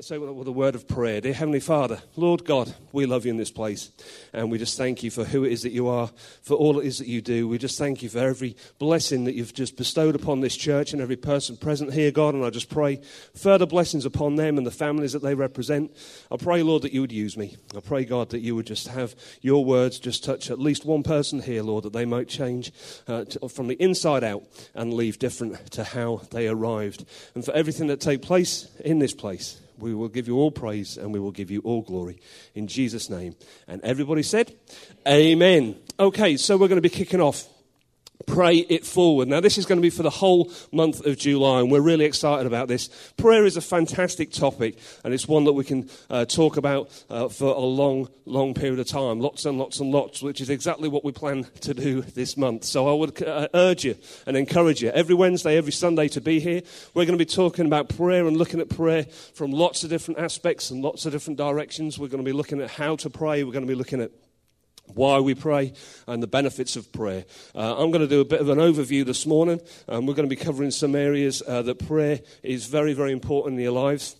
Let's up with a word of prayer. Dear Heavenly Father, Lord God, we love you in this place. And we just thank you for who it is that you are, for all it is that you do. We just thank you for every blessing that you've just bestowed upon this church and every person present here, God. And I just pray further blessings upon them and the families that they represent. I pray, Lord, that you would use me. I pray, God, that you would just have your words just touch at least one person here, Lord, that they might change uh, to, from the inside out and leave different to how they arrived. And for everything that take place in this place, we will give you all praise and we will give you all glory in Jesus' name. And everybody said, Amen. Okay, so we're going to be kicking off. Pray it forward. Now, this is going to be for the whole month of July, and we're really excited about this. Prayer is a fantastic topic, and it's one that we can uh, talk about uh, for a long, long period of time. Lots and lots and lots, which is exactly what we plan to do this month. So I would uh, urge you and encourage you every Wednesday, every Sunday to be here. We're going to be talking about prayer and looking at prayer from lots of different aspects and lots of different directions. We're going to be looking at how to pray. We're going to be looking at why we pray and the benefits of prayer. Uh, I'm going to do a bit of an overview this morning, and we're going to be covering some areas uh, that prayer is very, very important in your lives.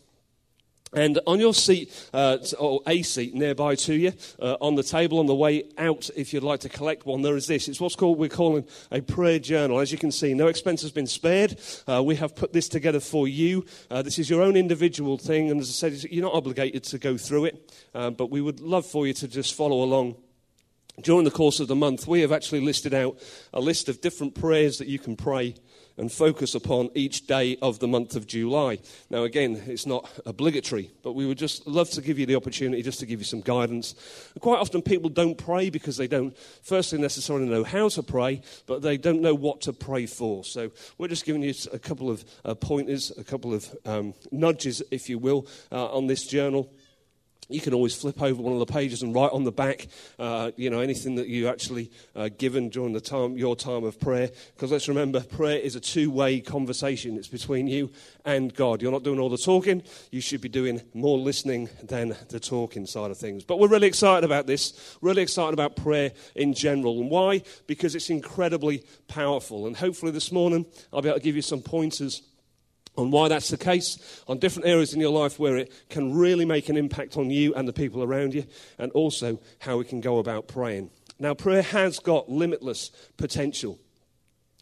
And on your seat, uh, or a seat nearby to you, uh, on the table on the way out, if you'd like to collect one, there is this. It's what's called we're calling a prayer journal. As you can see, no expense has been spared. Uh, we have put this together for you. Uh, this is your own individual thing, and as I said, you're not obligated to go through it, uh, but we would love for you to just follow along during the course of the month, we have actually listed out a list of different prayers that you can pray and focus upon each day of the month of July. Now, again, it's not obligatory, but we would just love to give you the opportunity just to give you some guidance. And quite often, people don't pray because they don't, firstly, necessarily know how to pray, but they don't know what to pray for. So, we're just giving you a couple of uh, pointers, a couple of um, nudges, if you will, uh, on this journal you can always flip over one of the pages and write on the back, uh, you know, anything that you actually uh, given during the time, your time of prayer. Because let's remember, prayer is a two-way conversation. It's between you and God. You're not doing all the talking. You should be doing more listening than the talking side of things. But we're really excited about this. Really excited about prayer in general. And why? Because it's incredibly powerful. And hopefully this morning I'll be able to give you some pointers on why that's the case, on different areas in your life where it can really make an impact on you and the people around you, and also how we can go about praying. Now, prayer has got limitless potential.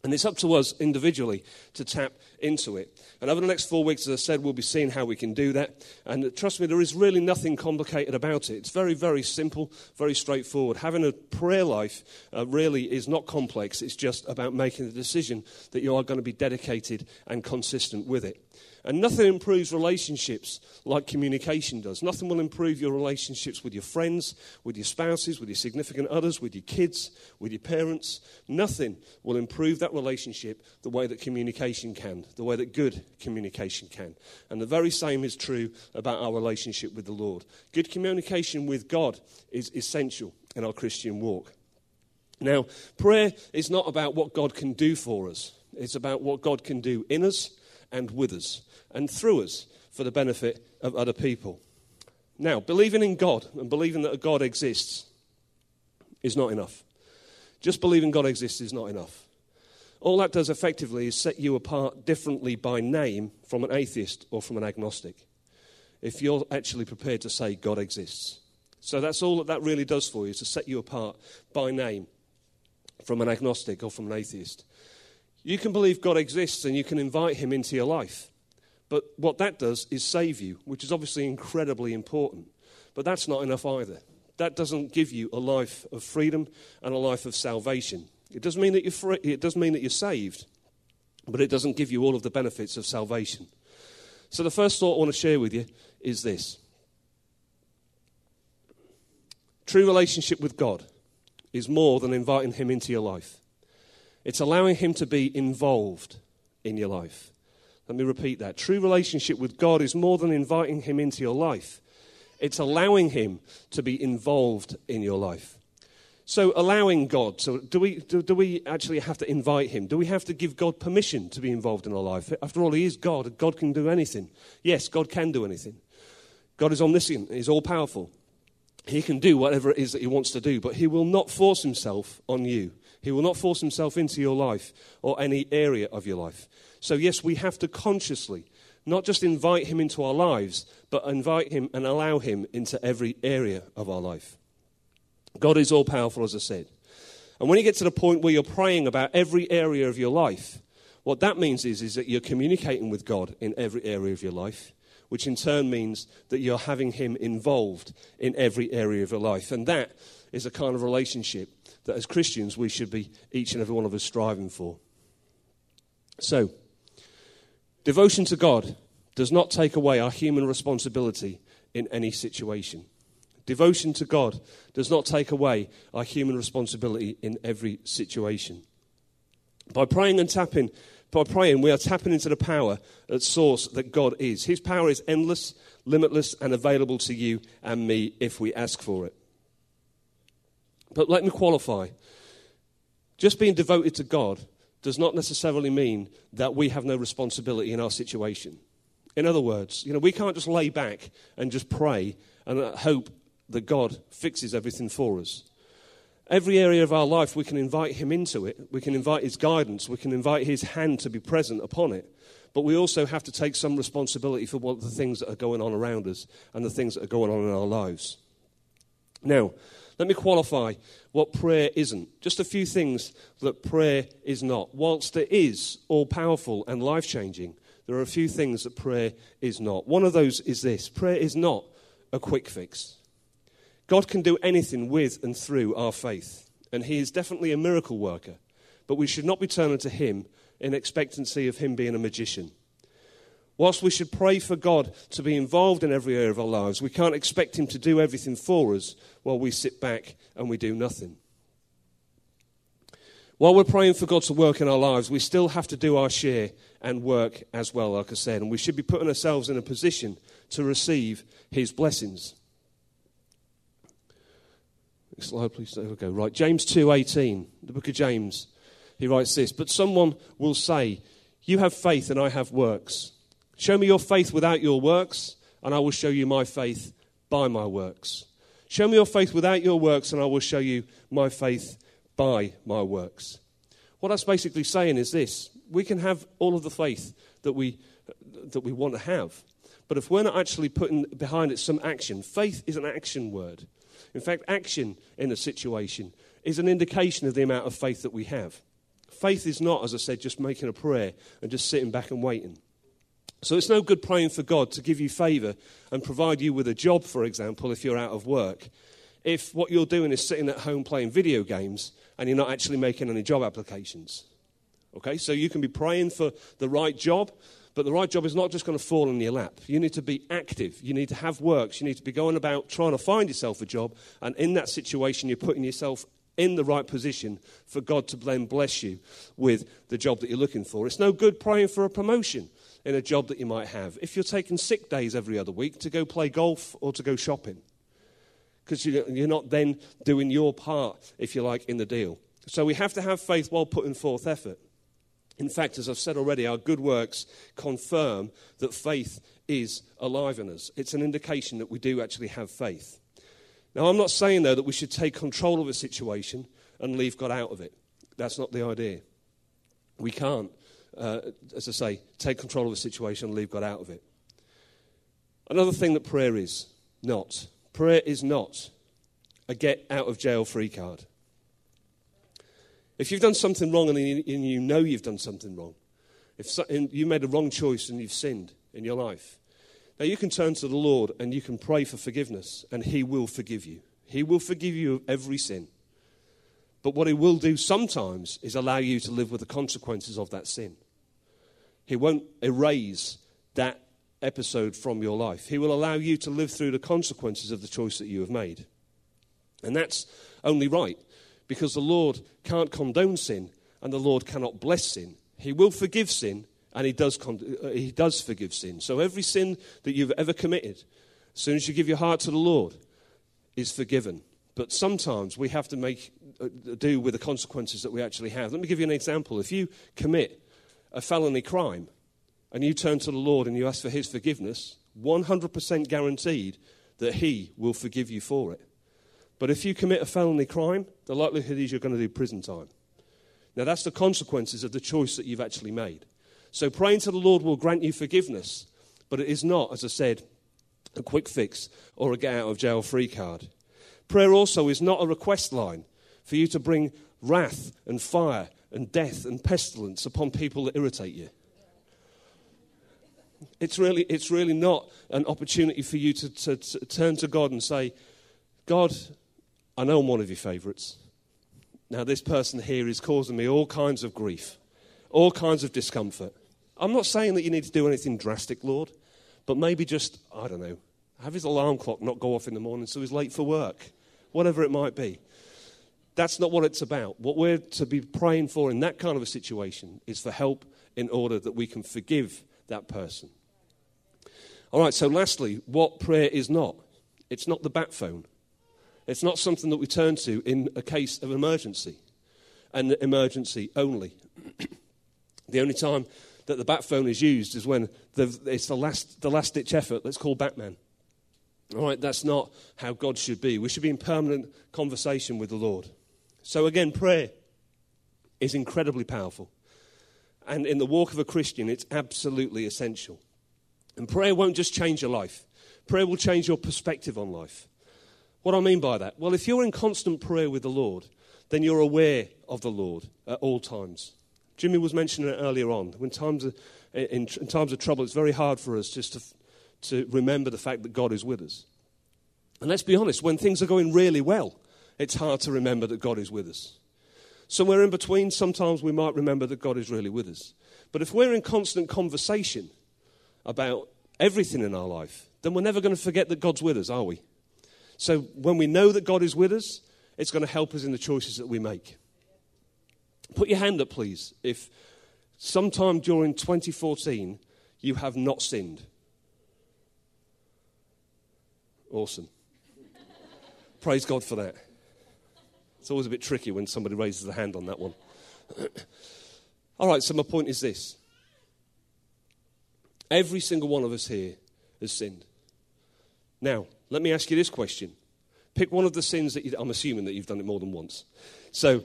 And it's up to us individually to tap into it. And over the next four weeks, as I said, we'll be seeing how we can do that. And trust me, there is really nothing complicated about it. It's very, very simple, very straightforward. Having a prayer life uh, really is not complex. It's just about making the decision that you are going to be dedicated and consistent with it. And nothing improves relationships like communication does. Nothing will improve your relationships with your friends, with your spouses, with your significant others, with your kids, with your parents. Nothing will improve that relationship the way that communication can, the way that good communication can. And the very same is true about our relationship with the Lord. Good communication with God is essential in our Christian walk. Now, prayer is not about what God can do for us. It's about what God can do in us and with us and through us for the benefit of other people. Now, believing in God and believing that a God exists is not enough. Just believing God exists is not enough. All that does effectively is set you apart differently by name from an atheist or from an agnostic. If you're actually prepared to say God exists. So that's all that that really does for you, is to set you apart by name from an agnostic or from an atheist. You can believe God exists and you can invite him into your life. But what that does is save you, which is obviously incredibly important. But that's not enough either. That doesn't give you a life of freedom and a life of salvation. It doesn't mean that you're free, it does mean that you're saved, but it doesn't give you all of the benefits of salvation. So the first thought I want to share with you is this. True relationship with God is more than inviting him into your life. It's allowing him to be involved in your life. Let me repeat that. True relationship with God is more than inviting him into your life. It's allowing him to be involved in your life. So, allowing God, so do we, do, do, we actually have to invite Him? Do we have to give God permission to be involved in our life? After all, He is God. God can do anything. Yes, God can do anything. God is omniscient, He's all powerful. He can do whatever it is that He wants to do, but He will not force Himself on you. He will not force Himself into your life or any area of your life. So, yes, we have to consciously not just invite Him into our lives, but invite Him and allow Him into every area of our life. God is all powerful, as I said. And when you get to the point where you're praying about every area of your life, what that means is, is that you're communicating with God in every area of your life, which in turn means that you're having Him involved in every area of your life. And that is a kind of relationship that as Christians we should be, each and every one of us, striving for. So, devotion to God does not take away our human responsibility in any situation. Devotion to God does not take away our human responsibility in every situation. By praying and tapping, by praying, we are tapping into the power at source that God is. His power is endless, limitless, and available to you and me if we ask for it. But let me qualify. Just being devoted to God does not necessarily mean that we have no responsibility in our situation. In other words, you know, we can't just lay back and just pray and uh, hope that God fixes everything for us. Every area of our life, we can invite Him into it. We can invite His guidance. We can invite His hand to be present upon it. But we also have to take some responsibility for what the things that are going on around us and the things that are going on in our lives. Now, let me qualify what prayer isn't. Just a few things that prayer is not. Whilst it is all powerful and life changing, there are a few things that prayer is not. One of those is this prayer is not a quick fix. God can do anything with and through our faith, and He is definitely a miracle worker, but we should not be turning to Him in expectancy of Him being a magician. Whilst we should pray for God to be involved in every area of our lives, we can't expect Him to do everything for us while we sit back and we do nothing. While we're praying for God to work in our lives, we still have to do our share and work as well, like I said, and we should be putting ourselves in a position to receive His blessings. Next slide, please. There we go. Right, James 2.18, the book of James. He writes this, But someone will say, You have faith and I have works. Show me your faith without your works, and I will show you my faith by my works. Show me your faith without your works, and I will show you my faith by my works. What that's basically saying is this we can have all of the faith that we, that we want to have. But if we're not actually putting behind it some action, faith is an action word. In fact, action in a situation is an indication of the amount of faith that we have. Faith is not, as I said, just making a prayer and just sitting back and waiting. So it's no good praying for God to give you favor and provide you with a job, for example, if you're out of work, if what you're doing is sitting at home playing video games and you're not actually making any job applications. Okay, so you can be praying for the right job, but the right job is not just going to fall in your lap. You need to be active. You need to have works. You need to be going about trying to find yourself a job. And in that situation, you're putting yourself in the right position for God to then bless you with the job that you're looking for. It's no good praying for a promotion in a job that you might have if you're taking sick days every other week to go play golf or to go shopping. Because you're not then doing your part, if you like, in the deal. So we have to have faith while putting forth effort. In fact, as I've said already, our good works confirm that faith is alive in us. It's an indication that we do actually have faith. Now, I'm not saying, though, that we should take control of a situation and leave God out of it. That's not the idea. We can't, uh, as I say, take control of the situation and leave God out of it. Another thing that prayer is not prayer is not a get out of jail free card. If you've done something wrong and you know you've done something wrong, if you made a wrong choice and you've sinned in your life, now you can turn to the Lord and you can pray for forgiveness, and He will forgive you. He will forgive you of every sin. But what He will do sometimes is allow you to live with the consequences of that sin. He won't erase that episode from your life. He will allow you to live through the consequences of the choice that you have made. And that's only right because the Lord can't condone sin and the Lord cannot bless sin. He will forgive sin and he does, con- uh, he does forgive sin. So every sin that you've ever committed, as soon as you give your heart to the Lord, is forgiven. But sometimes we have to make uh, do with the consequences that we actually have. Let me give you an example. If you commit a felony crime and you turn to the Lord and you ask for his forgiveness, 100% guaranteed that he will forgive you for it. But if you commit a felony crime, the likelihood is you're going to do prison time. Now, that's the consequences of the choice that you've actually made. So, praying to the Lord will grant you forgiveness, but it is not, as I said, a quick fix or a get out of jail free card. Prayer also is not a request line for you to bring wrath and fire and death and pestilence upon people that irritate you. It's really, it's really not an opportunity for you to, to, to turn to God and say, God, I know I'm one of your favorites. Now, this person here is causing me all kinds of grief, all kinds of discomfort. I'm not saying that you need to do anything drastic, Lord, but maybe just, I don't know, have his alarm clock not go off in the morning so he's late for work, whatever it might be. That's not what it's about. What we're to be praying for in that kind of a situation is for help in order that we can forgive that person. All right, so lastly, what prayer is not? It's not the bat phone. It's not something that we turn to in a case of emergency, and emergency only. the only time that the bat phone is used is when the, it's the last, the last ditch effort that's called Batman. All right, that's not how God should be. We should be in permanent conversation with the Lord. So, again, prayer is incredibly powerful. And in the walk of a Christian, it's absolutely essential. And prayer won't just change your life, prayer will change your perspective on life. What I mean by that? Well, if you're in constant prayer with the Lord, then you're aware of the Lord at all times. Jimmy was mentioning it earlier on. When times of, in, in times of trouble, it's very hard for us just to, to remember the fact that God is with us. And let's be honest, when things are going really well, it's hard to remember that God is with us. Somewhere in between, sometimes we might remember that God is really with us. But if we're in constant conversation about everything in our life, then we're never going to forget that God's with us, are we? So when we know that God is with us, it's going to help us in the choices that we make. Put your hand up, please, if sometime during 2014 you have not sinned. Awesome. Praise God for that. It's always a bit tricky when somebody raises a hand on that one. All right, so my point is this every single one of us here has sinned. Now, let me ask you this question. Pick one of the sins that you, I'm assuming that you've done it more than once. So,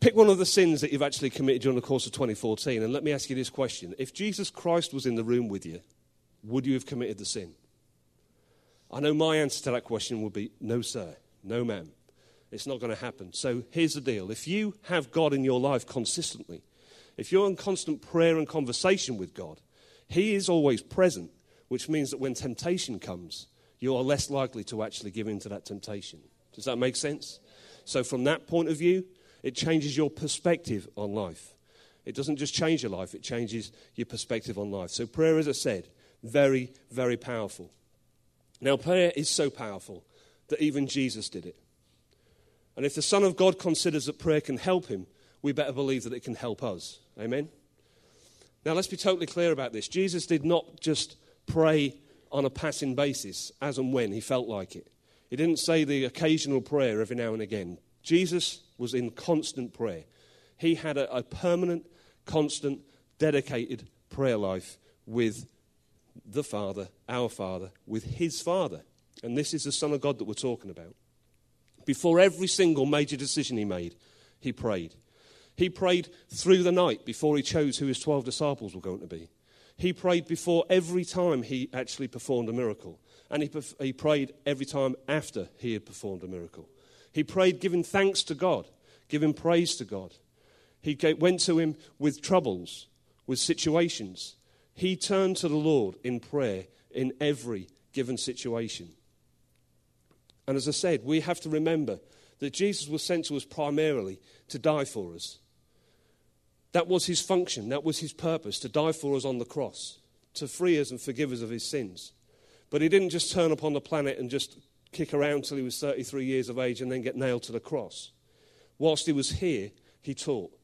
pick one of the sins that you've actually committed during the course of 2014, and let me ask you this question. If Jesus Christ was in the room with you, would you have committed the sin? I know my answer to that question would be no, sir, no, ma'am. It's not going to happen. So here's the deal if you have God in your life consistently, if you're in constant prayer and conversation with God, He is always present, which means that when temptation comes, you are less likely to actually give in to that temptation. Does that make sense? So, from that point of view, it changes your perspective on life. It doesn't just change your life, it changes your perspective on life. So, prayer, as I said, very, very powerful. Now, prayer is so powerful that even Jesus did it. And if the Son of God considers that prayer can help him, we better believe that it can help us. Amen? Now, let's be totally clear about this. Jesus did not just pray on a passing basis, as and when he felt like it. He didn't say the occasional prayer every now and again. Jesus was in constant prayer. He had a, a permanent, constant, dedicated prayer life with the Father, our Father, with his Father. And this is the Son of God that we're talking about. Before every single major decision he made, he prayed. He prayed through the night before he chose who his 12 disciples were going to be. He prayed before every time he actually performed a miracle. And he, he prayed every time after he had performed a miracle. He prayed giving thanks to God, giving praise to God. He went to him with troubles, with situations. He turned to the Lord in prayer in every given situation. And as I said, we have to remember that Jesus was sent to us primarily to die for us. That was his function, that was his purpose, to die for us on the cross, to free us and forgive us of his sins. But he didn't just turn up on the planet and just kick around till he was 33 years of age and then get nailed to the cross. Whilst he was here, he taught.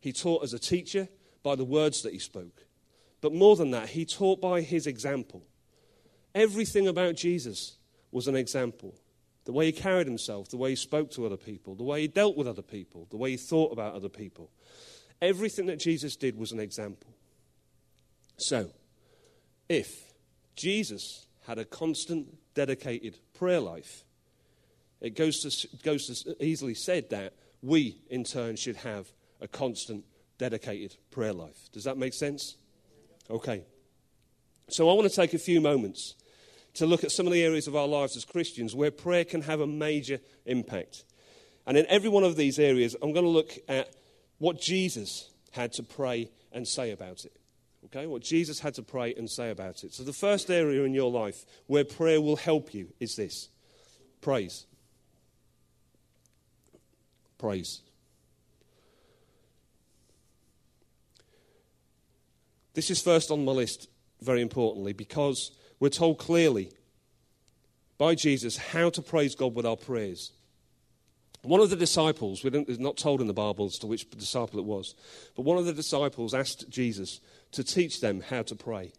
He taught as a teacher by the words that he spoke. But more than that, he taught by his example. Everything about Jesus was an example. The way he carried himself, the way he spoke to other people, the way he dealt with other people, the way he thought about other people. Everything that Jesus did was an example. So, if Jesus had a constant, dedicated prayer life, it goes to, goes to easily said that we, in turn, should have a constant, dedicated prayer life. Does that make sense? Okay. So I want to take a few moments to look at some of the areas of our lives as Christians where prayer can have a major impact. And in every one of these areas, I'm going to look at what Jesus had to pray and say about it. Okay, what Jesus had to pray and say about it. So, the first area in your life where prayer will help you is this praise. Praise. This is first on my list, very importantly, because we're told clearly by Jesus how to praise God with our prayers. One of the disciples, we it's not told in the Bible as to which disciple it was, but one of the disciples asked Jesus to teach them how to pray.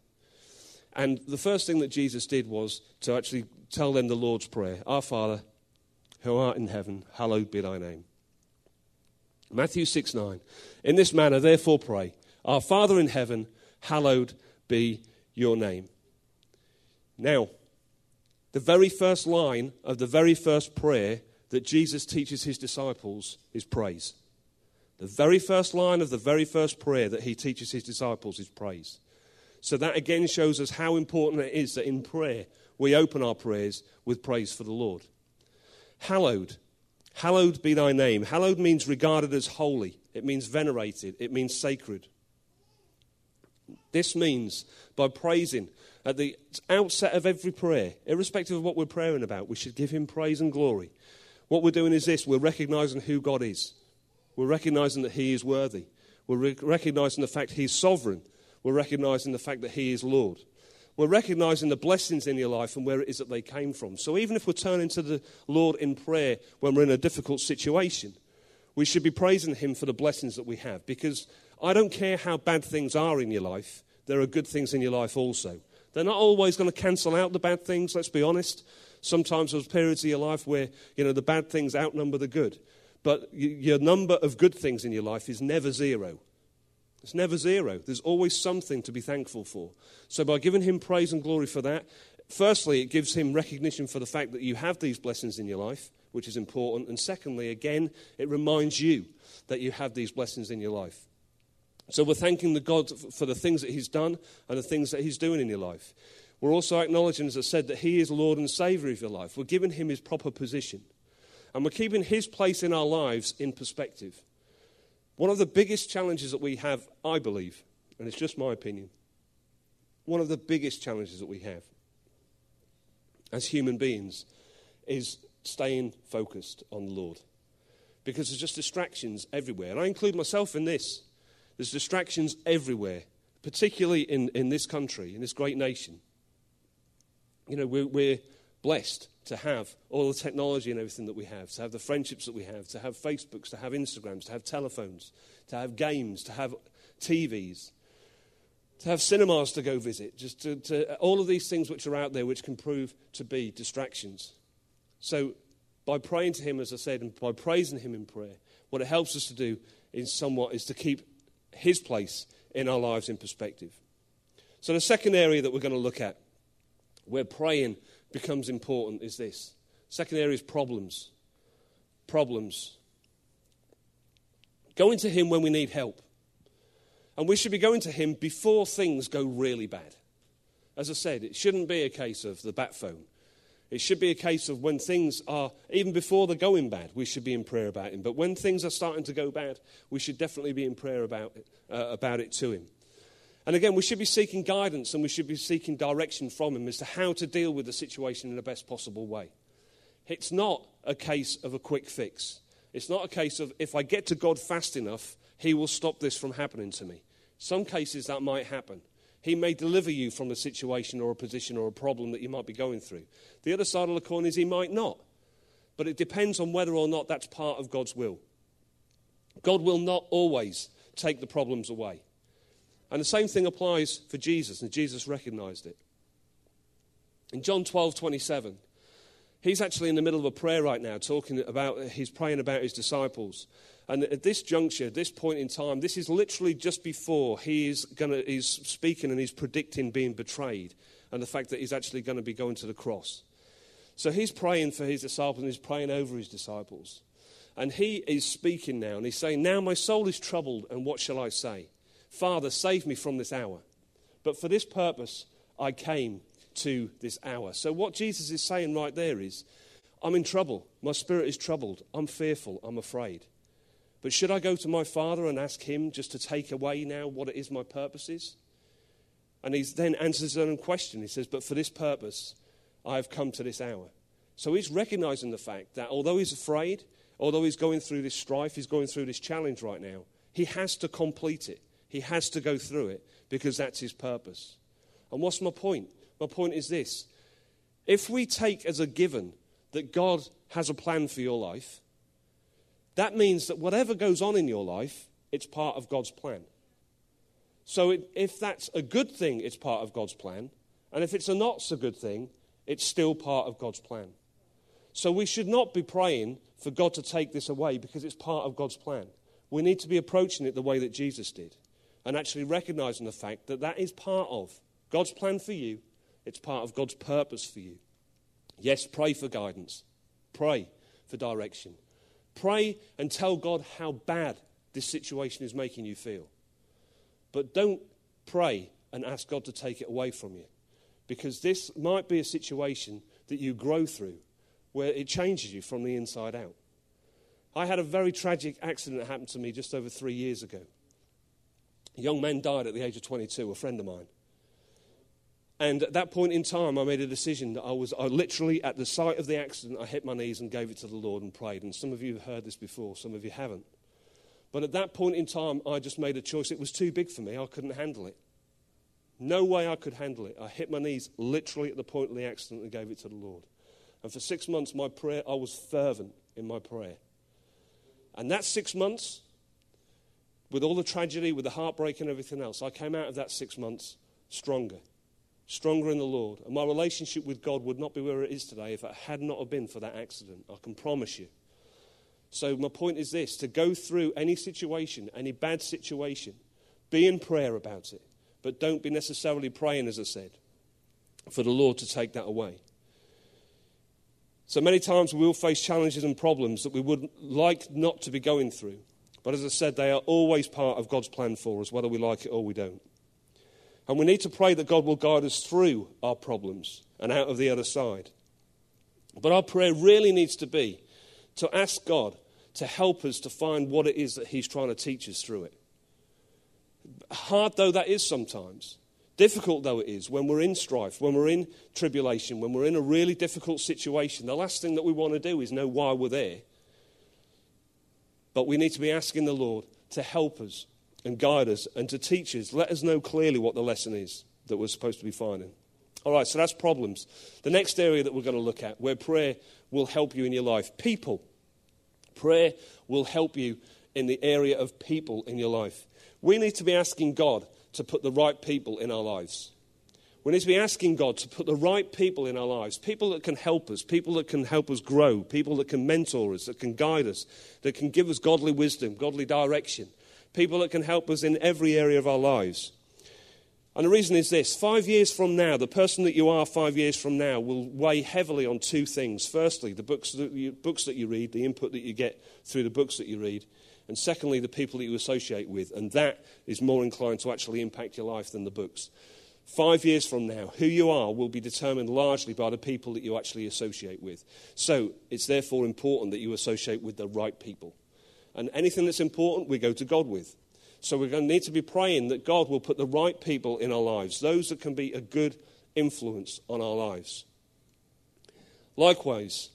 And the first thing that Jesus did was to actually tell them the Lord's Prayer Our Father, who art in heaven, hallowed be thy name. Matthew 6 9. In this manner, therefore, pray, Our Father in heaven, hallowed be your name. Now, the very first line of the very first prayer that Jesus teaches his disciples is praise. The very first line of the very first prayer that he teaches his disciples is praise. So that again shows us how important it is that in prayer we open our prayers with praise for the Lord. Hallowed. Hallowed be thy name. Hallowed means regarded as holy, it means venerated, it means sacred. This means by praising at the outset of every prayer, irrespective of what we're praying about, we should give him praise and glory. What we're doing is this we're recognizing who God is. We're recognizing that He is worthy. We're re- recognizing the fact He's sovereign. We're recognizing the fact that He is Lord. We're recognizing the blessings in your life and where it is that they came from. So even if we're turning to the Lord in prayer when we're in a difficult situation, we should be praising Him for the blessings that we have. Because I don't care how bad things are in your life, there are good things in your life also. They're not always going to cancel out the bad things, let's be honest. Sometimes there's periods of your life where, you know, the bad things outnumber the good. But your number of good things in your life is never zero. It's never zero. There's always something to be thankful for. So by giving him praise and glory for that, firstly, it gives him recognition for the fact that you have these blessings in your life, which is important. And secondly, again, it reminds you that you have these blessings in your life. So we're thanking the God for the things that he's done and the things that he's doing in your life. We're also acknowledging, as I said, that He is Lord and Savior of your life. We're giving Him His proper position. And we're keeping His place in our lives in perspective. One of the biggest challenges that we have, I believe, and it's just my opinion, one of the biggest challenges that we have as human beings is staying focused on the Lord. Because there's just distractions everywhere. And I include myself in this. There's distractions everywhere, particularly in, in this country, in this great nation you know, we're, we're blessed to have all the technology and everything that we have, to have the friendships that we have, to have Facebooks, to have Instagrams, to have telephones, to have games, to have TVs, to have cinemas to go visit, just to, to, all of these things which are out there which can prove to be distractions. So, by praying to Him, as I said, and by praising Him in prayer, what it helps us to do is somewhat is to keep His place in our lives in perspective. So, the second area that we're going to look at where praying becomes important is this. Second area is problems. Problems. Going to Him when we need help. And we should be going to Him before things go really bad. As I said, it shouldn't be a case of the bat phone. It should be a case of when things are, even before they're going bad, we should be in prayer about Him. But when things are starting to go bad, we should definitely be in prayer about it, uh, about it to Him. And again, we should be seeking guidance and we should be seeking direction from Him as to how to deal with the situation in the best possible way. It's not a case of a quick fix. It's not a case of if I get to God fast enough, He will stop this from happening to me. Some cases that might happen. He may deliver you from a situation or a position or a problem that you might be going through. The other side of the coin is He might not. But it depends on whether or not that's part of God's will. God will not always take the problems away. And the same thing applies for Jesus, and Jesus recognized it. In John 12 27, he's actually in the middle of a prayer right now, talking about, he's praying about his disciples. And at this juncture, this point in time, this is literally just before he is gonna, he's speaking and he's predicting being betrayed and the fact that he's actually going to be going to the cross. So he's praying for his disciples and he's praying over his disciples. And he is speaking now and he's saying, Now my soul is troubled, and what shall I say? Father, save me from this hour. But for this purpose I came to this hour. So what Jesus is saying right there is, I'm in trouble. My spirit is troubled. I'm fearful. I'm afraid. But should I go to my Father and ask him just to take away now what it is my purpose is? And he then answers his own question. He says, But for this purpose I have come to this hour. So he's recognizing the fact that although he's afraid, although he's going through this strife, he's going through this challenge right now, he has to complete it. He has to go through it because that's his purpose. And what's my point? My point is this if we take as a given that God has a plan for your life, that means that whatever goes on in your life, it's part of God's plan. So it, if that's a good thing, it's part of God's plan. And if it's a not so good thing, it's still part of God's plan. So we should not be praying for God to take this away because it's part of God's plan. We need to be approaching it the way that Jesus did and actually recognizing the fact that that is part of God's plan for you, it's part of God's purpose for you. Yes, pray for guidance, pray for direction. Pray and tell God how bad this situation is making you feel. But don't pray and ask God to take it away from you because this might be a situation that you grow through where it changes you from the inside out. I had a very tragic accident that happened to me just over three years ago. A young man died at the age of 22, a friend of mine. And at that point in time, I made a decision that I was I literally, at the site of the accident, I hit my knees and gave it to the Lord and prayed. And some of you have heard this before, some of you haven't. But at that point in time, I just made a choice. It was too big for me, I couldn't handle it. No way I could handle it. I hit my knees literally at the point of the accident and gave it to the Lord. And for six months, my prayer, I was fervent in my prayer. And that six months, with all the tragedy, with the heartbreak and everything else, I came out of that six months stronger, stronger in the Lord. And my relationship with God would not be where it is today if it had not have been for that accident. I can promise you. So my point is this: to go through any situation, any bad situation, be in prayer about it but don't be necessarily praying, as I said, for the Lord to take that away. So many times we will face challenges and problems that we would like not to be going through. But as I said, they are always part of God's plan for us, whether we like it or we don't. And we need to pray that God will guide us through our problems and out of the other side. But our prayer really needs to be to ask God to help us to find what it is that He's trying to teach us through it hard though that is sometimes, difficult though it is, when we're in strife, when we're in tribulation, when we're in a really difficult situation, the last thing that we want to do is know why we're there. But we need to be asking the Lord to help us and guide us and to teach us. Let us know clearly what the lesson is that we're supposed to be finding. All right, so that's problems. The next area that we're going to look at, where prayer will help you in your life people. Prayer will help you in the area of people in your life. We need to be asking God to put the right people in our lives. We need to be asking God to put the right people in our lives people that can help us, people that can help us grow, people that can mentor us, that can guide us, that can give us godly wisdom, godly direction, people that can help us in every area of our lives. And the reason is this five years from now, the person that you are five years from now will weigh heavily on two things. Firstly, the books that you, books that you read, the input that you get through the books that you read and secondly, the people that you associate with. And that is more inclined to actually impact your life than the books. Five years from now, who you are will be determined largely by the people that you actually associate with. So it's therefore important that you associate with the right people. And anything that's important, we go to God with. So we're going to need to be praying that God will put the right people in our lives, those that can be a good influence on our lives. Likewise,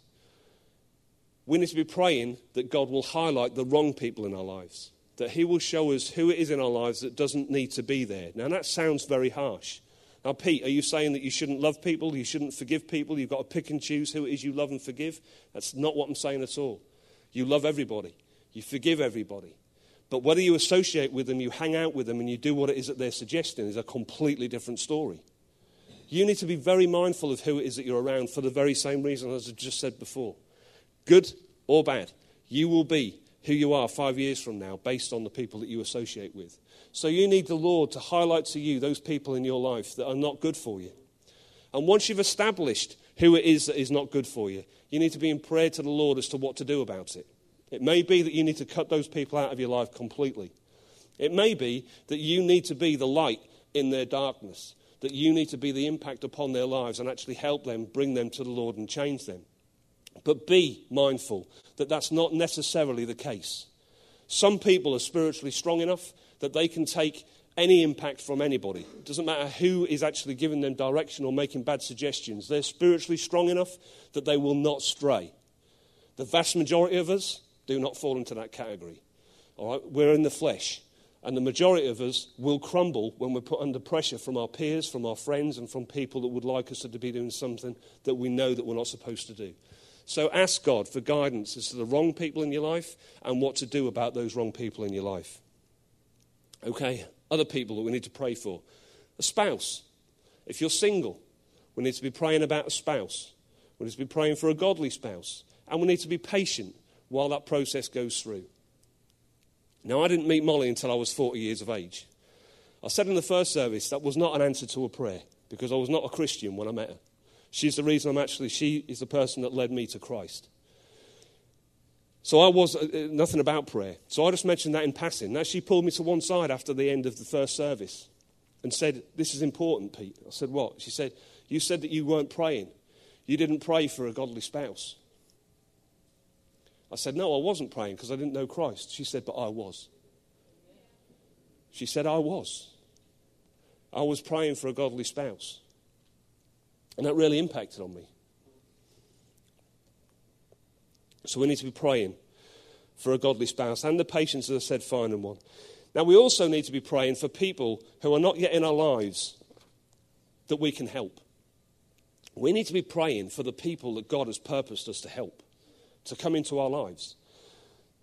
we need to be praying that God will highlight the wrong people in our lives, that He will show us who it is in our lives that doesn't need to be there. Now, that sounds very harsh. Now, Pete, are you saying that you shouldn't love people, you shouldn't forgive people, you've got to pick and choose who it is you love and forgive? That's not what I'm saying at all. You love everybody, you forgive everybody. But whether you associate with them, you hang out with them, and you do what it is that they're suggesting is a completely different story. You need to be very mindful of who it is that you're around for the very same reason as I just said before. Good or bad, you will be who you are five years from now based on the people that you associate with. So you need the Lord to highlight to you those people in your life that are not good for you. And once you've established who it is that is not good for you, you need to be in prayer to the Lord as to what to do about it. It may be that you need to cut those people out of your life completely. It may be that you need to be the light in their darkness, that you need to be the impact upon their lives and actually help them, bring them to the Lord and change them. But be mindful that that's not necessarily the case. Some people are spiritually strong enough that they can take any impact from anybody. It doesn't matter who is actually giving them direction or making bad suggestions. They're spiritually strong enough that they will not stray. The vast majority of us do not fall into that category. All right? We're in the flesh. And the majority of us will crumble when we're put under pressure from our peers, from our friends, and from people that would like us to be doing something that we know that we're not supposed to do. So ask God for guidance as to the wrong people in your life and what to do about those wrong people in your life. Okay, other people that we need to pray for. A spouse. If you're single, we need to be praying about a spouse. We need to be praying for a godly spouse. And we need to be patient while that process goes through. Now, I didn't meet Molly until I was 40 years of age. I said in the first service that was not an answer to a prayer because I was not a Christian when I met her. She's the reason I'm actually, she is the person that led me to Christ. So I was uh, uh, nothing about prayer. So I just mentioned that in passing. Now she pulled me to one side after the end of the first service and said, This is important, Pete. I said, What? She said, You said that you weren't praying. You didn't pray for a godly spouse. I said, No, I wasn't praying because I didn't know Christ. She said, But I was. She said, I was. I was praying for a godly spouse. And that really impacted on me. So we need to be praying for a godly spouse and the patience, as I said, finding one. Now, we also need to be praying for people who are not yet in our lives that we can help. We need to be praying for the people that God has purposed us to help, to come into our lives.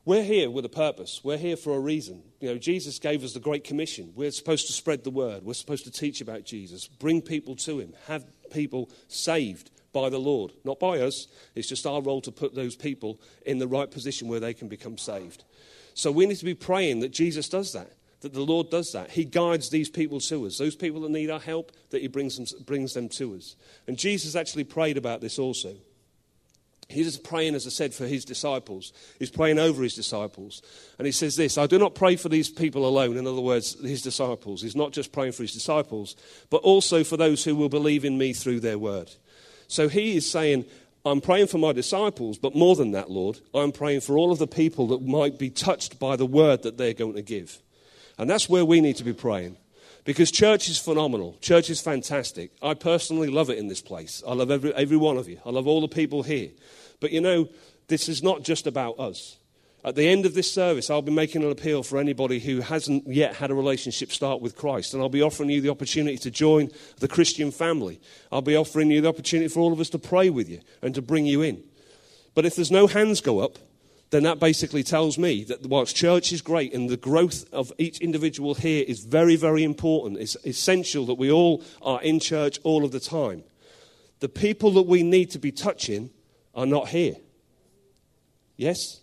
We're here with a purpose. We're here for a reason. You know, Jesus gave us the Great Commission. We're supposed to spread the word. We're supposed to teach about Jesus, bring people to Him, have people saved, by the Lord, not by us. It's just our role to put those people in the right position where they can become saved. So we need to be praying that Jesus does that, that the Lord does that. He guides these people to us, those people that need our help, that He brings them, brings them to us. And Jesus actually prayed about this also. He's just praying, as I said, for his disciples. He's praying over his disciples. And he says this I do not pray for these people alone, in other words, his disciples. He's not just praying for his disciples, but also for those who will believe in me through their word. So he is saying, I'm praying for my disciples, but more than that, Lord, I'm praying for all of the people that might be touched by the word that they're going to give. And that's where we need to be praying. Because church is phenomenal. Church is fantastic. I personally love it in this place. I love every, every one of you. I love all the people here. But you know, this is not just about us. At the end of this service, I'll be making an appeal for anybody who hasn't yet had a relationship start with Christ. And I'll be offering you the opportunity to join the Christian family. I'll be offering you the opportunity for all of us to pray with you and to bring you in. But if there's no hands go up, then that basically tells me that whilst church is great and the growth of each individual here is very, very important, it's essential that we all are in church all of the time. The people that we need to be touching are not here. Yes?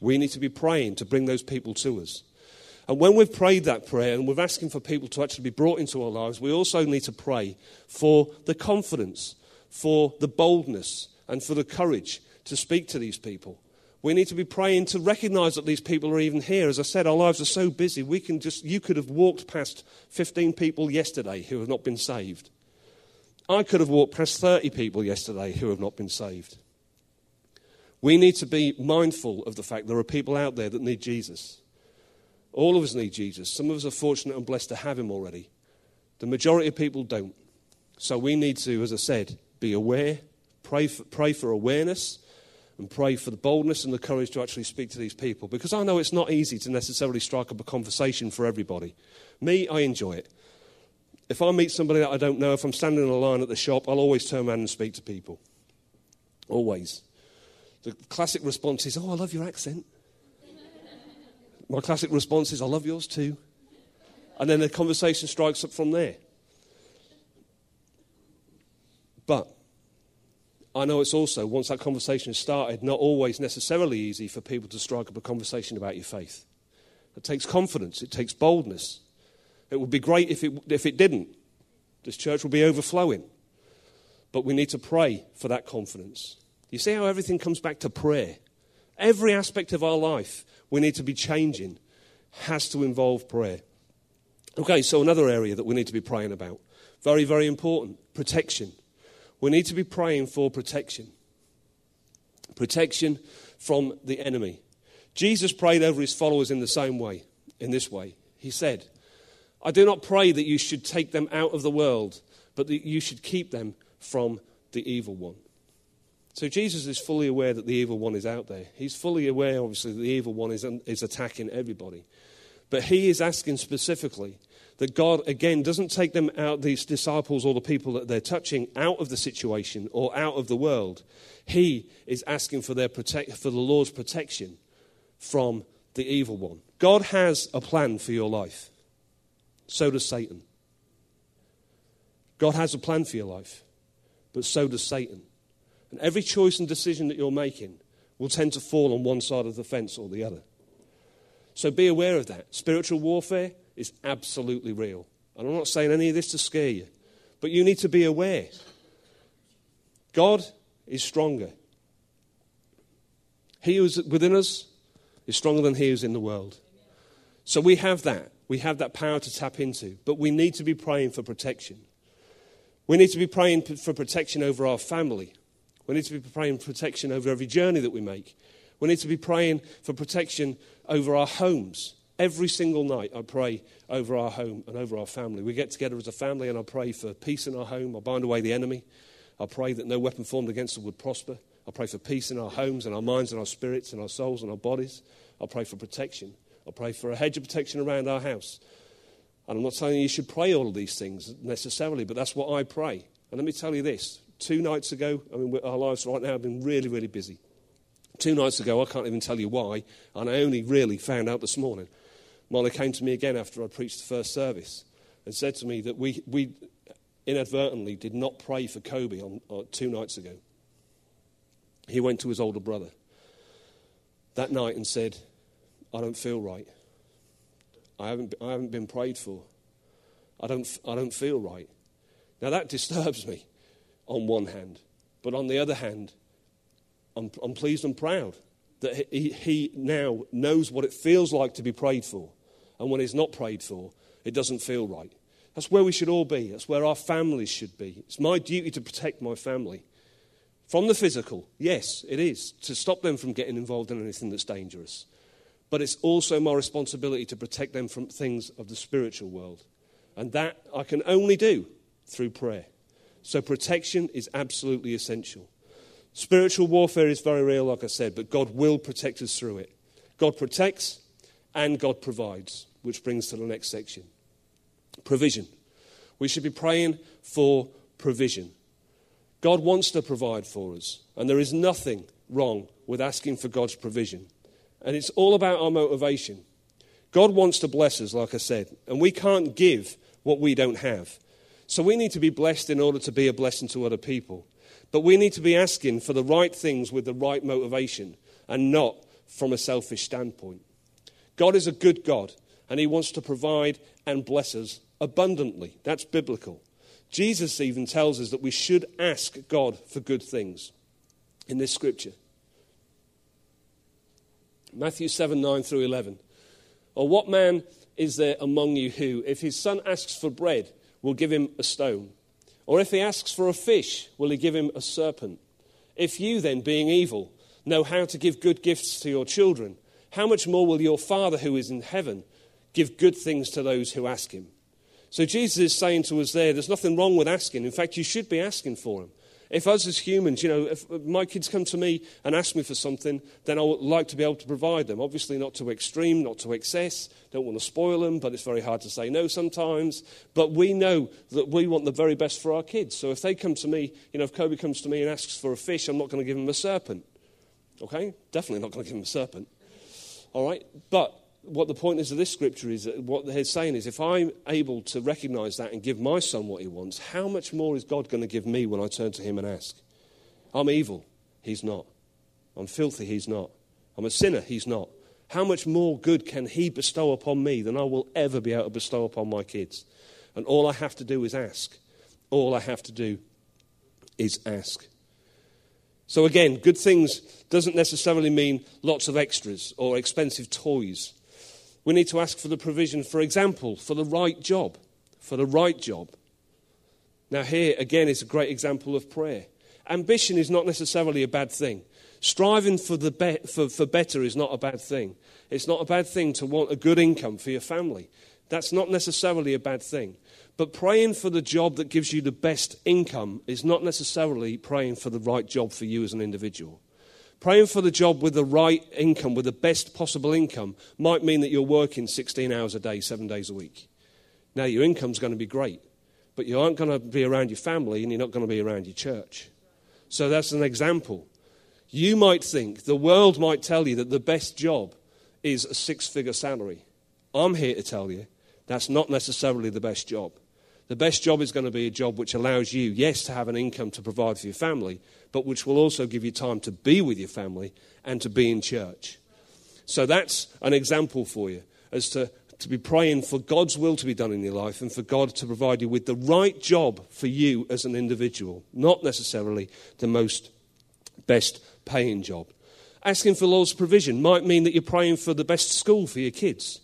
We need to be praying to bring those people to us. And when we've prayed that prayer and we're asking for people to actually be brought into our lives, we also need to pray for the confidence, for the boldness, and for the courage to speak to these people. We need to be praying to recognize that these people are even here. As I said, our lives are so busy. We can just, you could have walked past 15 people yesterday who have not been saved. I could have walked past 30 people yesterday who have not been saved. We need to be mindful of the fact there are people out there that need Jesus. All of us need Jesus. Some of us are fortunate and blessed to have him already. The majority of people don't. So we need to, as I said, be aware, pray for, pray for awareness, and pray for the boldness and the courage to actually speak to these people because I know it's not easy to necessarily strike up a conversation for everybody. Me, I enjoy it. If I meet somebody that I don't know, if I'm standing in a line at the shop, I'll always turn around and speak to people. Always. The classic response is, Oh, I love your accent. My classic response is, I love yours too. And then the conversation strikes up from there. But I know it's also, once that conversation has started, not always necessarily easy for people to strike up a conversation about your faith. It takes confidence, it takes boldness. It would be great if it, if it didn't. This church would be overflowing. But we need to pray for that confidence. You see how everything comes back to prayer? Every aspect of our life we need to be changing has to involve prayer. Okay, so another area that we need to be praying about. Very, very important protection. We need to be praying for protection. Protection from the enemy. Jesus prayed over his followers in the same way, in this way. He said, I do not pray that you should take them out of the world, but that you should keep them from the evil one. So Jesus is fully aware that the evil one is out there. He's fully aware, obviously, that the evil one is, is attacking everybody. But he is asking specifically that God, again, doesn't take them out, these disciples or the people that they're touching, out of the situation or out of the world. He is asking for, their protect, for the Lord's protection from the evil one. God has a plan for your life. So does Satan. God has a plan for your life, but so does Satan. And every choice and decision that you're making will tend to fall on one side of the fence or the other. So be aware of that. Spiritual warfare is absolutely real. And I'm not saying any of this to scare you, but you need to be aware. God is stronger. He who is within us is stronger than he who is in the world. So we have that. We have that power to tap into. But we need to be praying for protection. We need to be praying for protection over our family. We need to be praying for protection over every journey that we make. We need to be praying for protection over our homes. Every single night, I pray over our home and over our family. We get together as a family and I pray for peace in our home. I bind away the enemy. I pray that no weapon formed against us would prosper. I pray for peace in our homes and our minds and our spirits and our souls and our bodies. I pray for protection. I pray for a hedge of protection around our house. And I'm not saying you should pray all of these things necessarily, but that's what I pray. And let me tell you this two nights ago, I mean, our lives right now have been really, really busy. Two nights ago, I can't even tell you why, and I only really found out this morning. Molly came to me again after I preached the first service and said to me that we, we inadvertently did not pray for Kobe on, on two nights ago. He went to his older brother that night and said, I don't feel right. I haven't, I haven't been prayed for. I don't, I don't feel right. Now that disturbs me on one hand, but on the other hand, I'm, I'm pleased and proud that he, he now knows what it feels like to be prayed for. And when he's not prayed for, it doesn't feel right. That's where we should all be. That's where our families should be. It's my duty to protect my family. From the physical, yes, it is, to stop them from getting involved in anything that's dangerous. But it's also my responsibility to protect them from things of the spiritual world. And that I can only do through prayer. So protection is absolutely essential. Spiritual warfare is very real, like I said, but God will protect us through it. God protects and God provides which brings to the next section provision. We should be praying for provision. God wants to provide for us, and there is nothing wrong with asking for God's provision. And it's all about our motivation. God wants to bless us, like I said, and we can't give what we don't have. So we need to be blessed in order to be a blessing to other people. But we need to be asking for the right things with the right motivation and not from a selfish standpoint. God is a good God, and He wants to provide and bless us abundantly. That's biblical. Jesus even tells us that we should ask God for good things in this scripture. Matthew 7 9 through 11. Or what man is there among you who, if his son asks for bread, will give him a stone? Or if he asks for a fish, will he give him a serpent? If you, then, being evil, know how to give good gifts to your children, how much more will your Father who is in heaven give good things to those who ask him? So Jesus is saying to us there, there's nothing wrong with asking. In fact, you should be asking for them. If us as humans, you know, if my kids come to me and ask me for something, then I would like to be able to provide them. Obviously, not to extreme, not to excess. Don't want to spoil them, but it's very hard to say no sometimes. But we know that we want the very best for our kids. So if they come to me, you know, if Kobe comes to me and asks for a fish, I'm not going to give him a serpent. Okay? Definitely not going to give him a serpent. All right? But what the point is of this scripture is that what he's saying is if I'm able to recognize that and give my son what he wants, how much more is God going to give me when I turn to him and ask? I'm evil. He's not. I'm filthy. He's not. I'm a sinner. He's not. How much more good can he bestow upon me than I will ever be able to bestow upon my kids? And all I have to do is ask. All I have to do is ask. So, again, good things doesn't necessarily mean lots of extras or expensive toys we need to ask for the provision, for example, for the right job. For the right job. Now, here again is a great example of prayer. Ambition is not necessarily a bad thing. Striving for, the be- for, for better is not a bad thing. It's not a bad thing to want a good income for your family. That's not necessarily a bad thing. But praying for the job that gives you the best income is not necessarily praying for the right job for you as an individual. Praying for the job with the right income, with the best possible income, might mean that you're working 16 hours a day, seven days a week. Now, your income's going to be great, but you aren't going to be around your family and you're not going to be around your church. So, that's an example. You might think, the world might tell you that the best job is a six figure salary. I'm here to tell you that's not necessarily the best job. The best job is going to be a job which allows you, yes, to have an income to provide for your family, but which will also give you time to be with your family and to be in church. So that's an example for you as to, to be praying for God's will to be done in your life and for God to provide you with the right job for you as an individual, not necessarily the most best paying job. Asking for Lord's provision might mean that you're praying for the best school for your kids,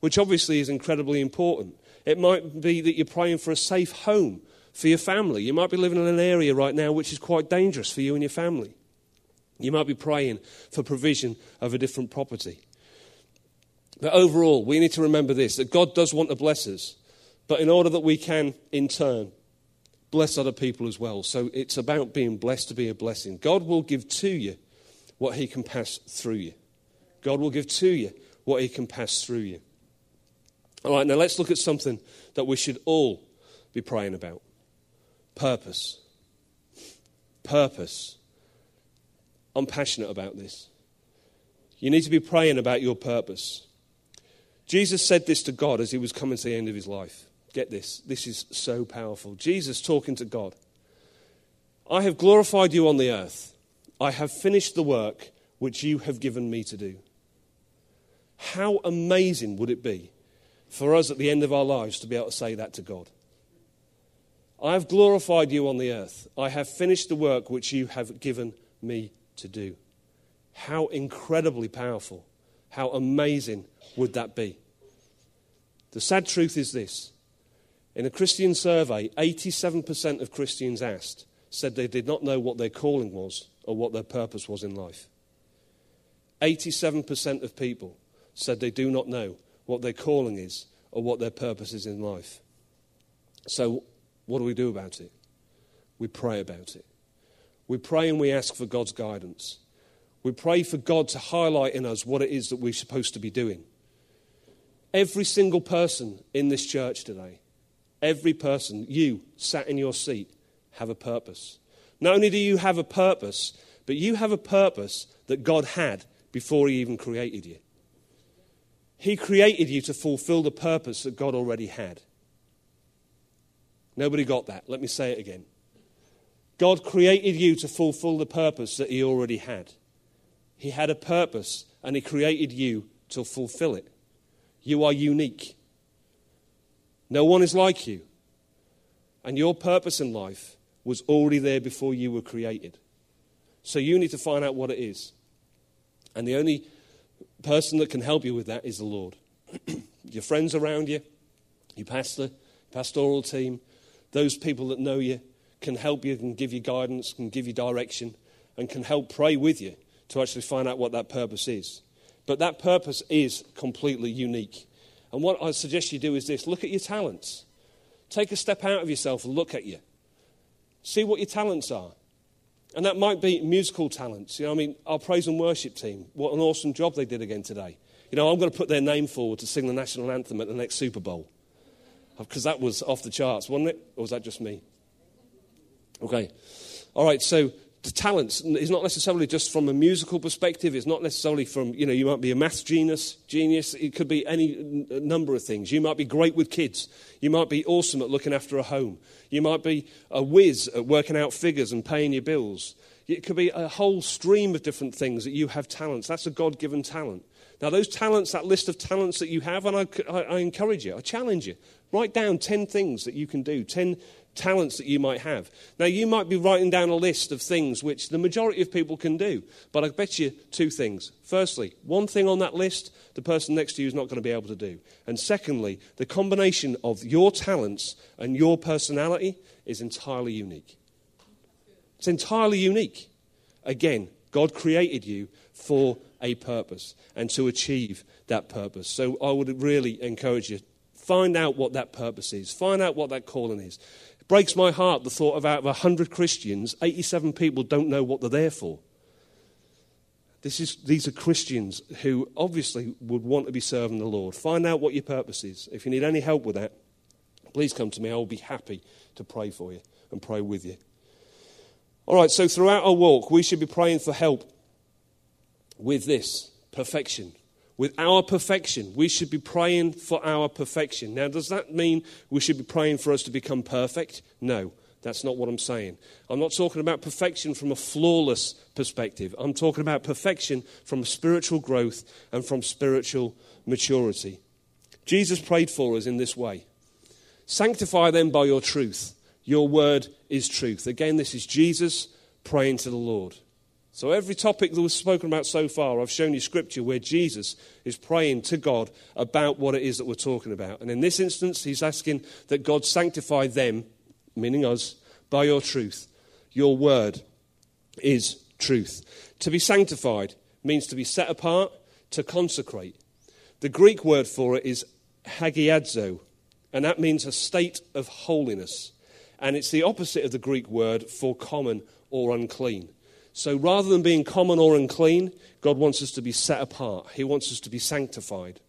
which obviously is incredibly important. It might be that you're praying for a safe home for your family. You might be living in an area right now which is quite dangerous for you and your family. You might be praying for provision of a different property. But overall, we need to remember this that God does want to bless us, but in order that we can, in turn, bless other people as well. So it's about being blessed to be a blessing. God will give to you what He can pass through you. God will give to you what He can pass through you. All right, now let's look at something that we should all be praying about purpose. Purpose. I'm passionate about this. You need to be praying about your purpose. Jesus said this to God as he was coming to the end of his life. Get this, this is so powerful. Jesus talking to God. I have glorified you on the earth. I have finished the work which you have given me to do. How amazing would it be for us at the end of our lives to be able to say that to God. I have glorified you on the earth. I have finished the work which you have given me to do. How incredibly powerful, how amazing would that be? The sad truth is this in a Christian survey, 87% of Christians asked said they did not know what their calling was or what their purpose was in life. 87% of people said they do not know what their calling is or what their purpose is in life. So, what do we do about it? We pray about it. We pray and we ask for God's guidance. We pray for God to highlight in us what it is that we're supposed to be doing. Every single person in this church today, every person, you sat in your seat, have a purpose. Not only do you have a purpose, but you have a purpose that God had before He even created you. He created you to fulfill the purpose that God already had. Nobody got that. Let me say it again. God created you to fulfill the purpose that He already had. He had a purpose and He created you to fulfill it. You are unique. No one is like you. And your purpose in life was already there before you were created. So you need to find out what it is. And the only person that can help you with that is the Lord. your friends around you, your pastor, pastoral team, those people that know you can help you, can give you guidance, can give you direction, and can help pray with you to actually find out what that purpose is. But that purpose is completely unique. And what I suggest you do is this look at your talents. Take a step out of yourself and look at you. See what your talents are. And that might be musical talents. You know, I mean, our praise and worship team, what an awesome job they did again today. You know, I'm going to put their name forward to sing the national anthem at the next Super Bowl. Uh, because that was off the charts, wasn't it? Or was that just me? Okay. All right, so the talents is not necessarily just from a musical perspective. It's not necessarily from, you know, you might be a math genius, genius. It could be any n- number of things. You might be great with kids. You might be awesome at looking after a home. You might be a whiz at working out figures and paying your bills. It could be a whole stream of different things that you have talents. That's a God given talent. Now, those talents, that list of talents that you have, and I, I, I encourage you, I challenge you, write down 10 things that you can do, 10 talents that you might have. Now, you might be writing down a list of things which the majority of people can do, but I bet you two things. Firstly, one thing on that list, the person next to you is not going to be able to do. And secondly, the combination of your talents and your personality is entirely unique. It's entirely unique. Again, God created you for a purpose and to achieve that purpose. So I would really encourage you find out what that purpose is, find out what that calling is. It breaks my heart the thought of out of 100 Christians, 87 people don't know what they're there for. This is, these are Christians who obviously would want to be serving the Lord. Find out what your purpose is. If you need any help with that, please come to me. I will be happy to pray for you and pray with you. All right, so throughout our walk, we should be praying for help with this perfection. With our perfection, we should be praying for our perfection. Now, does that mean we should be praying for us to become perfect? No, that's not what I'm saying. I'm not talking about perfection from a flawless perspective. I'm talking about perfection from spiritual growth and from spiritual maturity. Jesus prayed for us in this way Sanctify them by your truth. Your word is truth. Again, this is Jesus praying to the Lord. So, every topic that was spoken about so far, I've shown you scripture where Jesus is praying to God about what it is that we're talking about. And in this instance, he's asking that God sanctify them, meaning us, by your truth. Your word is truth. To be sanctified means to be set apart, to consecrate. The Greek word for it is hagiazo, and that means a state of holiness. And it's the opposite of the Greek word for common or unclean. So rather than being common or unclean, God wants us to be set apart. He wants us to be sanctified.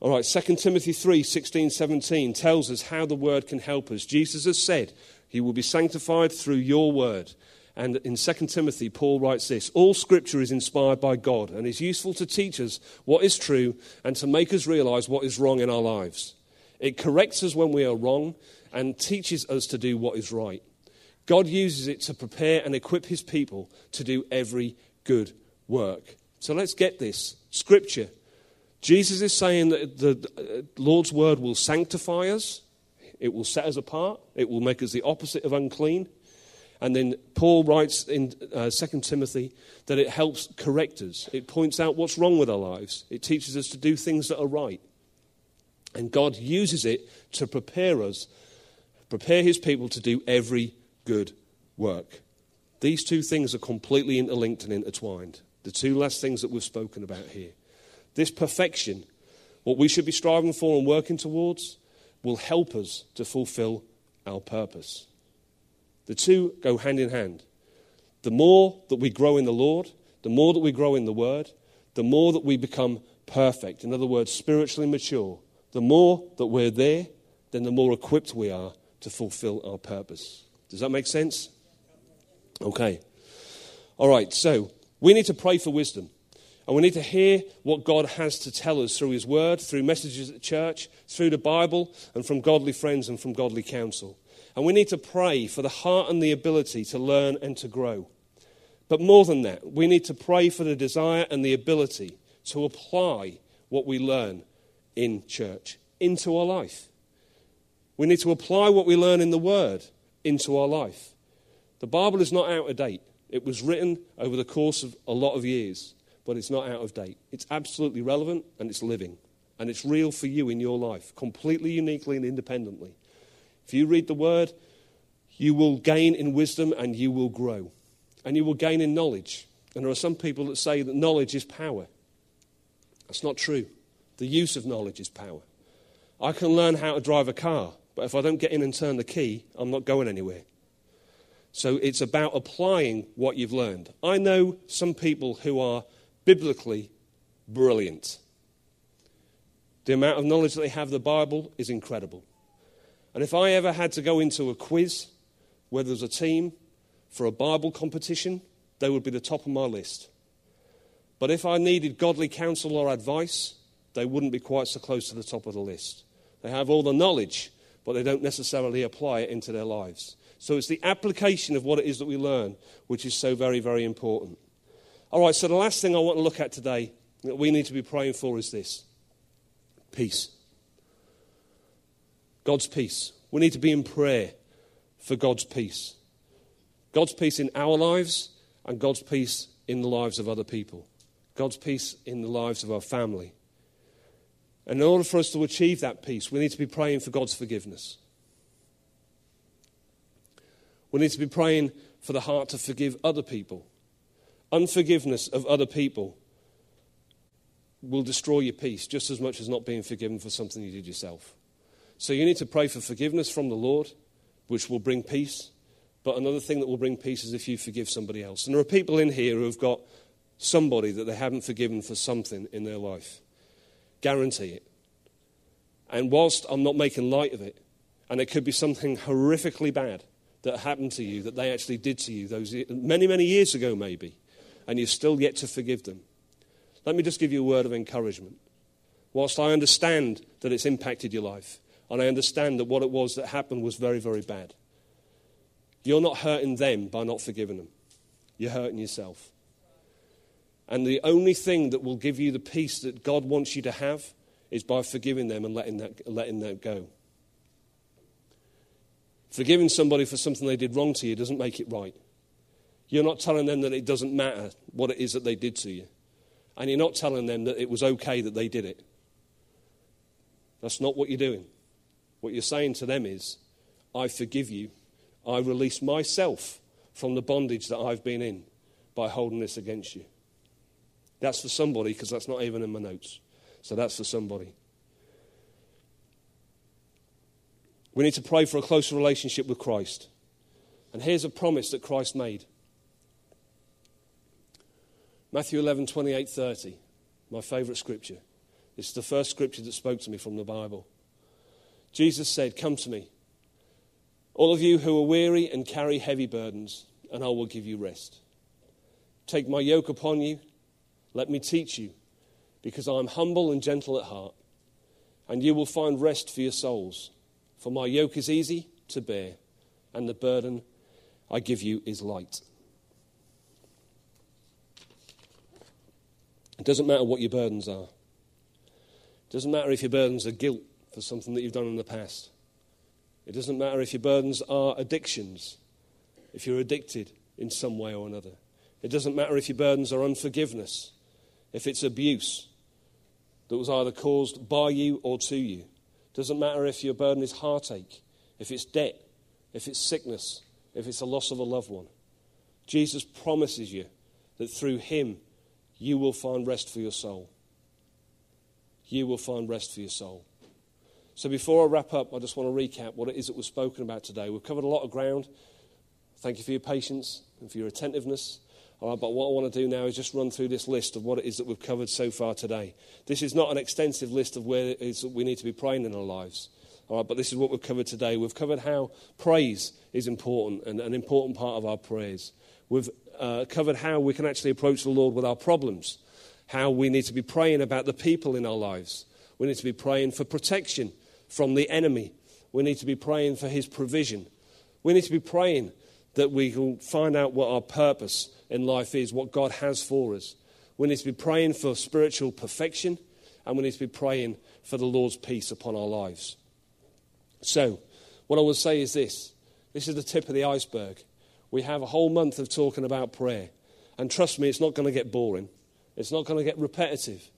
All right, 2 Timothy 3 16, 17 tells us how the word can help us. Jesus has said, He will be sanctified through your word. And in 2 Timothy, Paul writes this All scripture is inspired by God and is useful to teach us what is true and to make us realize what is wrong in our lives. It corrects us when we are wrong and teaches us to do what is right. God uses it to prepare and equip his people to do every good work. So let's get this. Scripture. Jesus is saying that the Lord's word will sanctify us, it will set us apart, it will make us the opposite of unclean. And then Paul writes in uh, 2 Timothy that it helps correct us. It points out what's wrong with our lives. It teaches us to do things that are right. And God uses it to prepare us, prepare his people to do every good work. These two things are completely interlinked and intertwined. The two last things that we've spoken about here. This perfection, what we should be striving for and working towards, will help us to fulfill our purpose. The two go hand in hand. The more that we grow in the Lord, the more that we grow in the Word, the more that we become perfect. In other words, spiritually mature. The more that we're there, then the more equipped we are to fulfill our purpose. Does that make sense? Okay. All right, so we need to pray for wisdom. And we need to hear what God has to tell us through His Word, through messages at church, through the Bible, and from godly friends and from godly counsel. And we need to pray for the heart and the ability to learn and to grow. But more than that, we need to pray for the desire and the ability to apply what we learn in church into our life. We need to apply what we learn in the Word into our life. The Bible is not out of date. It was written over the course of a lot of years, but it's not out of date. It's absolutely relevant and it's living. And it's real for you in your life, completely uniquely and independently. If you read the Word, you will gain in wisdom and you will grow. And you will gain in knowledge. And there are some people that say that knowledge is power. That's not true. The use of knowledge is power. I can learn how to drive a car, but if I don't get in and turn the key, I'm not going anywhere. So it's about applying what you've learned. I know some people who are biblically brilliant. The amount of knowledge that they have of the Bible is incredible. And if I ever had to go into a quiz, whether there's a team for a Bible competition, they would be the top of my list. But if I needed godly counsel or advice, they wouldn't be quite so close to the top of the list. They have all the knowledge, but they don't necessarily apply it into their lives. So it's the application of what it is that we learn which is so very, very important. All right, so the last thing I want to look at today that we need to be praying for is this peace. God's peace. We need to be in prayer for God's peace. God's peace in our lives and God's peace in the lives of other people. God's peace in the lives of our family. And in order for us to achieve that peace, we need to be praying for God's forgiveness. We need to be praying for the heart to forgive other people. Unforgiveness of other people will destroy your peace just as much as not being forgiven for something you did yourself. So you need to pray for forgiveness from the Lord, which will bring peace. But another thing that will bring peace is if you forgive somebody else. And there are people in here who have got somebody that they haven't forgiven for something in their life. Guarantee it. And whilst I'm not making light of it, and it could be something horrifically bad that happened to you, that they actually did to you those many, many years ago, maybe, and you're still yet to forgive them. Let me just give you a word of encouragement. Whilst I understand that it's impacted your life, and I understand that what it was that happened was very, very bad, you're not hurting them by not forgiving them. You're hurting yourself. And the only thing that will give you the peace that God wants you to have is by forgiving them and letting that, letting that go. Forgiving somebody for something they did wrong to you doesn't make it right. You're not telling them that it doesn't matter what it is that they did to you. And you're not telling them that it was okay that they did it. That's not what you're doing. What you're saying to them is, I forgive you. I release myself from the bondage that I've been in by holding this against you. That's for somebody because that's not even in my notes. So that's for somebody. We need to pray for a closer relationship with Christ. And here's a promise that Christ made Matthew 11, 28, 30, my favourite scripture. This is the first scripture that spoke to me from the Bible. Jesus said, Come to me, all of you who are weary and carry heavy burdens, and I will give you rest. Take my yoke upon you let me teach you, because I am humble and gentle at heart, and you will find rest for your souls. For my yoke is easy to bear, and the burden I give you is light. It doesn't matter what your burdens are. It doesn't matter if your burdens are guilt for something that you've done in the past. It doesn't matter if your burdens are addictions, if you're addicted in some way or another. It doesn't matter if your burdens are unforgiveness if it's abuse that was either caused by you or to you. Doesn't matter if your burden is heartache, if it's debt, if it's sickness, if it's a loss of a loved one. Jesus promises you that through him you will find rest for your soul. You will find rest for your soul. So before I wrap up, I just want to recap what it is that was spoken about today. We've covered a lot of ground. Thank you for your patience and for your attentiveness. But what I want to do now is just run through this list of what it is that we've covered so far today. This is not an extensive list of where it is that we need to be praying in our lives. All right, but this is what we've covered today. We've covered how praise is important and an important part of our prayers. We've uh, covered how we can actually approach the Lord with our problems, how we need to be praying about the people in our lives. We need to be praying for protection from the enemy. We need to be praying for his provision. We need to be praying that we can find out what our purpose in life is, what God has for us. We need to be praying for spiritual perfection, and we need to be praying for the Lord's peace upon our lives. So, what I will say is this this is the tip of the iceberg. We have a whole month of talking about prayer. And trust me, it's not going to get boring. It's not going to get repetitive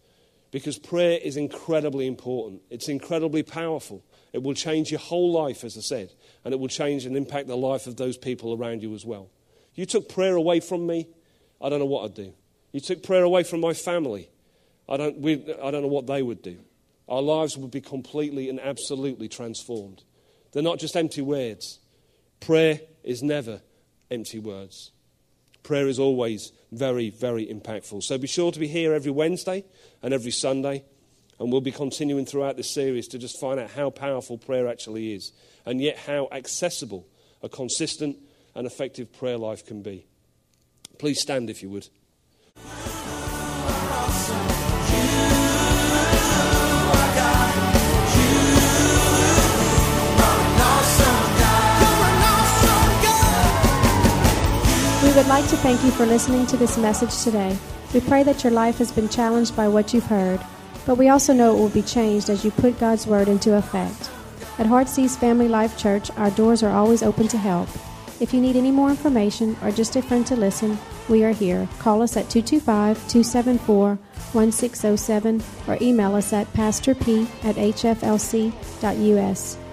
because prayer is incredibly important. It's incredibly powerful. It will change your whole life, as I said, and it will change and impact the life of those people around you as well. You took prayer away from me, I don't know what I'd do. You took prayer away from my family, I don't, we, I don't know what they would do. Our lives would be completely and absolutely transformed. They're not just empty words. Prayer is never empty words. Prayer is always very, very impactful. So be sure to be here every Wednesday and every Sunday. And we'll be continuing throughout this series to just find out how powerful prayer actually is, and yet how accessible a consistent and effective prayer life can be. Please stand if you would. We would like to thank you for listening to this message today. We pray that your life has been challenged by what you've heard, but we also know it will be changed as you put God's Word into effect. At Heartsease Family Life Church, our doors are always open to help. If you need any more information or just a friend to listen, we are here. Call us at 225 274 1607 or email us at pastorp at hflc.us.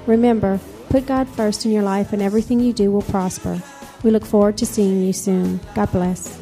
Remember, put God first in your life and everything you do will prosper. We look forward to seeing you soon. God bless.